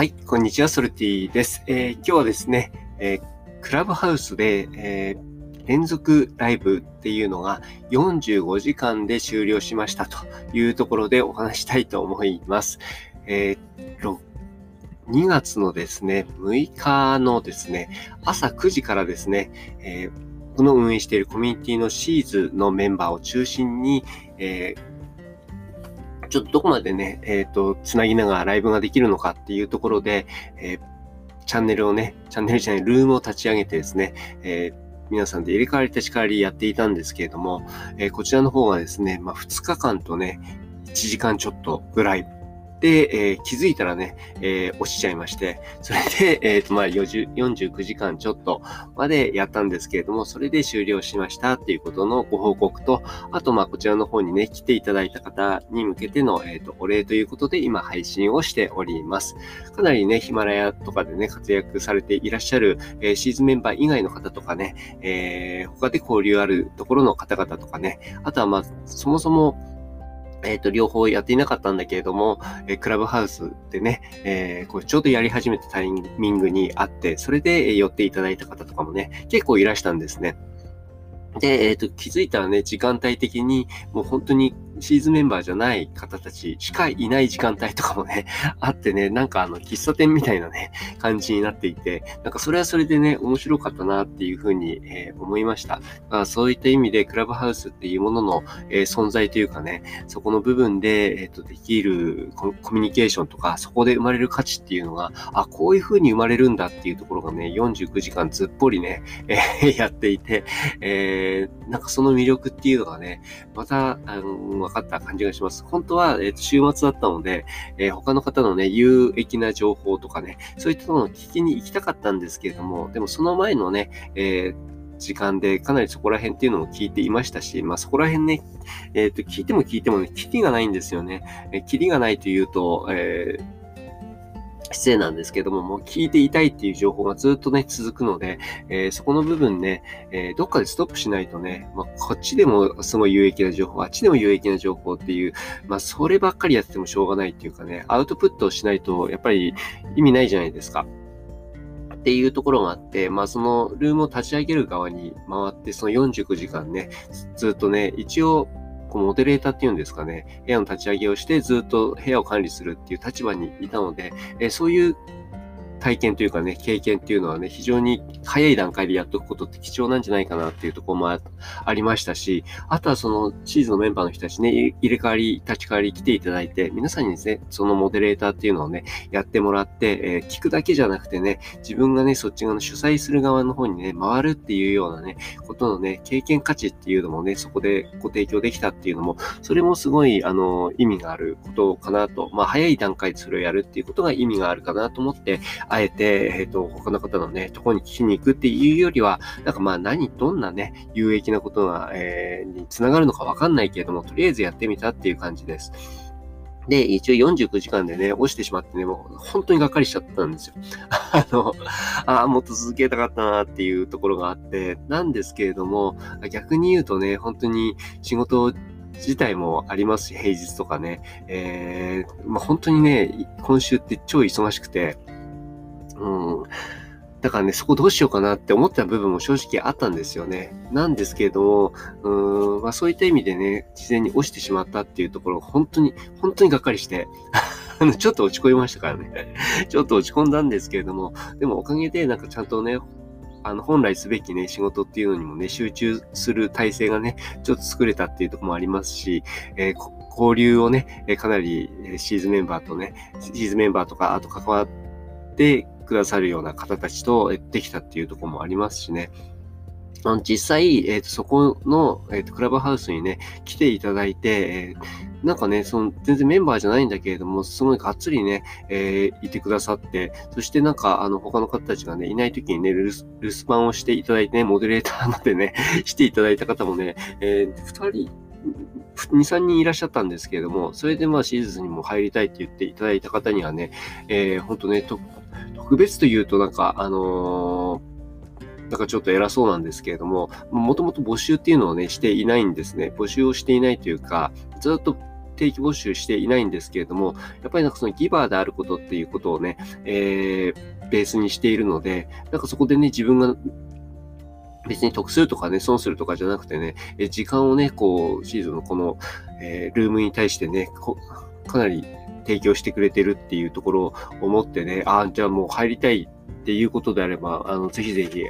はい、こんにちは、ソルティです。えー、今日はですね、えー、クラブハウスで、えー、連続ライブっていうのが45時間で終了しましたというところでお話したいと思います。えー、2月のですね、6日のですね、朝9時からですね、えー、僕の運営しているコミュニティのシーズのメンバーを中心に、えーちょっとどこまでね、えっ、ー、と、つなぎながらライブができるのかっていうところで、えー、チャンネルをね、チャンネルじゃない、ルームを立ち上げてですね、えー、皆さんで入れ替わり立ち替わりやっていたんですけれども、え、こちらの方がですね、まあ、2日間とね、1時間ちょっとぐらいで、えー、気づいたらね、えー、落ちちゃいまして、それで、えっ、ー、と、まあ、49時間ちょっとまでやったんですけれども、それで終了しましたっていうことのご報告と、あと、ま、こちらの方にね、来ていただいた方に向けての、えっ、と、お礼ということで、今配信をしております。かなりね、ヒマラヤとかでね、活躍されていらっしゃる、えシーズンメンバー以外の方とかね、え他で交流あるところの方々とかね、あとは、まあ、そもそも、えっ、ー、と、両方やっていなかったんだけれども、えー、クラブハウスでね、えー、こうちょうどやり始めたタイミングにあって、それで寄っていただいた方とかもね、結構いらしたんですね。で、えっ、と、気づいたらね、時間帯的に、もう本当にシーズンメンバーじゃない方たちしかいない時間帯とかもね、あってね、なんかあの、喫茶店みたいなね、感じになっていて、なんかそれはそれでね、面白かったなっていうふうに、えー、思いました。まあ、そういった意味で、クラブハウスっていうものの、えー、存在というかね、そこの部分で、えっ、と、できるコミュニケーションとか、そこで生まれる価値っていうのが、あ、こういうふうに生まれるんだっていうところがね、49時間ずっぽりね、え、やっていて、えー、なんかその魅力っていうのがね、また、あの、分かった感じがします。本当は、えー、週末だったので、えー、他の方のね、有益な情報とかね、そういったものを聞きに行きたかったんですけれども、でもその前のね、えー時間でかなりそこら辺っていうのも聞いていましたし、まあそこら辺ね、えっ、ー、と、聞いても聞いてもね、キリがないんですよね。えー、キリがないというと、えー失礼なんですけども、もう聞いていたいっていう情報がずっとね、続くので、えー、そこの部分ね、えー、どっかでストップしないとね、まあ、こっちでもすごい有益な情報、あっちでも有益な情報っていう、まあ、そればっかりやっててもしょうがないっていうかね、アウトプットをしないと、やっぱり意味ないじゃないですか。っていうところがあって、まあそのルームを立ち上げる側に回って、その49時間ね、ずっとね、一応こうモデレーターっていうんですかね、部屋の立ち上げをしてずっと部屋を管理するっていう立場にいたので、えそういう体験というかね、経験っていうのはね、非常に早い段階でやっておくことって貴重なんじゃないかなっていうところもありましたし、あとはそのシーズのメンバーの人たちね、入れ替わり、立ち替わり来ていただいて、皆さんにですね、そのモデレーターっていうのをね、やってもらって、えー、聞くだけじゃなくてね、自分がね、そっち側の主催する側の方にね、回るっていうようなね、ことのね、経験価値っていうのもね、そこでご提供できたっていうのも、それもすごい、あの、意味があることかなと、まあ、早い段階でそれをやるっていうことが意味があるかなと思って、あえて、えっ、ー、と、他の方のね、とこに聞きに行くっていうよりは、なんかまあ何、どんなね、有益なことが、えー、につながるのかわかんないけれども、とりあえずやってみたっていう感じです。で、一応49時間でね、落ちてしまってね、もう本当にがっかりしちゃったんですよ。あの、ああ、もっと続けたかったなっていうところがあって、なんですけれども、逆に言うとね、本当に仕事自体もありますし、平日とかね、えー、まあ、本当にね、今週って超忙しくて、だからね、そこどうしようかなって思った部分も正直あったんですよね。なんですけれども、うーん、まあそういった意味でね、事前に落ちてしまったっていうところ、本当に、本当にがっかりして、あの、ちょっと落ち込みましたからね。ちょっと落ち込んだんですけれども、でもおかげでなんかちゃんとね、あの、本来すべきね、仕事っていうのにもね、集中する体制がね、ちょっと作れたっていうところもありますし、えー、交流をね、かなりシーズンメンバーとね、シーズンメンバーとか、あと関わってくださるような方たちとできたっていうところもありますしね。あの実際、えーと、そこの、えーと、クラブハウスにね、来ていただいて、えー、なんかね、その、全然メンバーじゃないんだけれども、すごいがっつりね、えー、いてくださって、そしてなんか、あの、他の方たちがね、いない時にね、留守番をしていただいてね、モデレーターまでね、していただいた方もね、えー、二人、2、3人いらっしゃったんですけれども、それでまあシーズンにも入りたいって言っていただいた方にはね、えー、ほんとね、特別というとなんか、あのー、なんかちょっと偉そうなんですけれども、もともと募集っていうのをね、していないんですね。募集をしていないというか、ずっと定期募集していないんですけれども、やっぱりなんかそのギバーであることっていうことをね、えー、ベースにしているので、なんかそこでね、自分が別に得するとかね、損するとかじゃなくてね、え時間をね、こう、シーズンのこの、えー、ルームに対してね、かなり提供してくれてるっていうところを思ってね、ああ、じゃあもう入りたいっていうことであれば、あの、ぜひぜひ、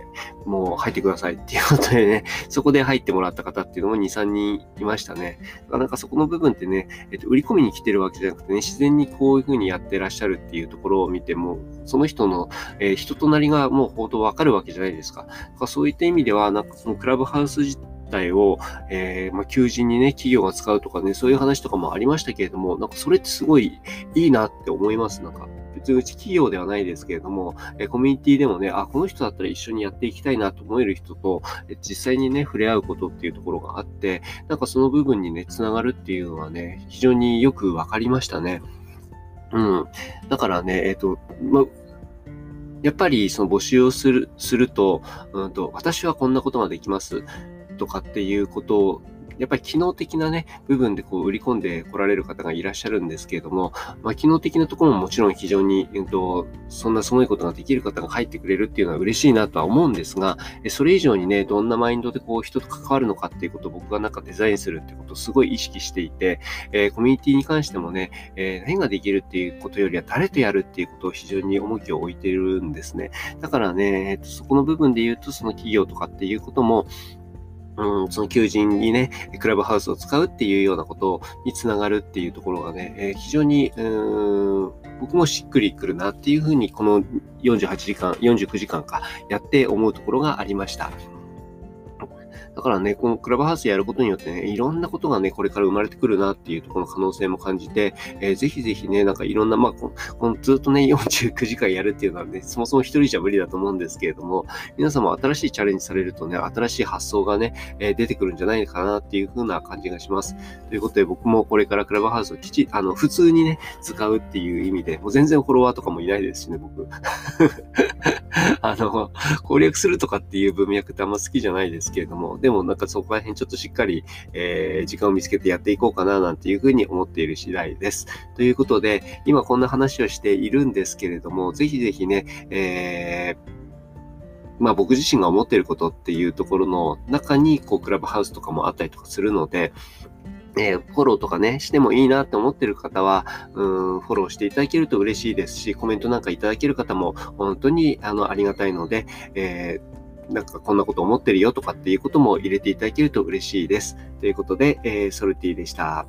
もう入ってくださいっていうことでね、そこで入ってもらった方っていうのも2、3人いましたね。なんかそこの部分ってね、えっと、売り込みに来てるわけじゃなくてね、自然にこういうふうにやってらっしゃるっていうところを見ても、その人の、えー、人となりがもうほどわかるわけじゃないですか。かそういった意味では、なんかそのクラブハウス自体を、えー、まあ、求人にね、企業が使うとかね、そういう話とかもありましたけれども、なんかそれってすごいいいなって思います。なんか、別にうち企業ではないですけれども、えコミュニティでもね、あ、この人だったら一緒にやっていきたいなと思える人と、え実際にね、触れ合うことっていうところがあって、なんかその部分にね、つながるっていうのはね、非常によくわかりましたね。うん。だからね、えっ、ー、と、ま、やっぱりその募集をする、すると、うんと、私はこんなことができます。とかっていうことをやっぱり機能的なね、部分でこう売り込んで来られる方がいらっしゃるんですけれども、まあ、機能的なところももちろん非常に、えっと、そんなすごいことができる方が入ってくれるっていうのは嬉しいなとは思うんですが、それ以上にね、どんなマインドでこう人と関わるのかっていうことを僕がなんかデザインするってことをすごい意識していて、えー、コミュニティに関してもね、えー、何ができるっていうことよりは誰とやるっていうことを非常に重きを置いているんですね。だからね、えっと、そこの部分で言うと、その企業とかっていうことも、うん、その求人にね、クラブハウスを使うっていうようなことにつながるっていうところがね、えー、非常に、うん僕もしっくりくるなっていうふうに、この48時間、49時間か、やって思うところがありました。だからね、このクラブハウスやることによってね、いろんなことがね、これから生まれてくるなっていうところの可能性も感じて、えー、ぜひぜひね、なんかいろんな、まあこの、ずっとね、49時間やるっていうのはね、そもそも一人じゃ無理だと思うんですけれども、皆さんも新しいチャレンジされるとね、新しい発想がね、えー、出てくるんじゃないかなっていう風な感じがします。ということで、僕もこれからクラブハウスをきち、あの、普通にね、使うっていう意味で、もう全然フォロワーとかもいないですしね、僕。あの、攻略するとかっていう文脈ってあんま好きじゃないですけれども、でもなんかそこら辺ちょっとしっかり、えー、時間を見つけてやっていこうかななんていうふうに思っている次第です。ということで、今こんな話をしているんですけれども、ぜひぜひね、えーまあ僕自身が思っていることっていうところの中に、こう、クラブハウスとかもあったりとかするので、えー、フォローとかね、してもいいなって思ってる方は、うん、フォローしていただけると嬉しいですし、コメントなんかいただける方も本当にあのありがたいので、えー、なんかこんなこと思ってるよとかっていうことも入れていただけると嬉しいです。ということで、えー、ソルティでした。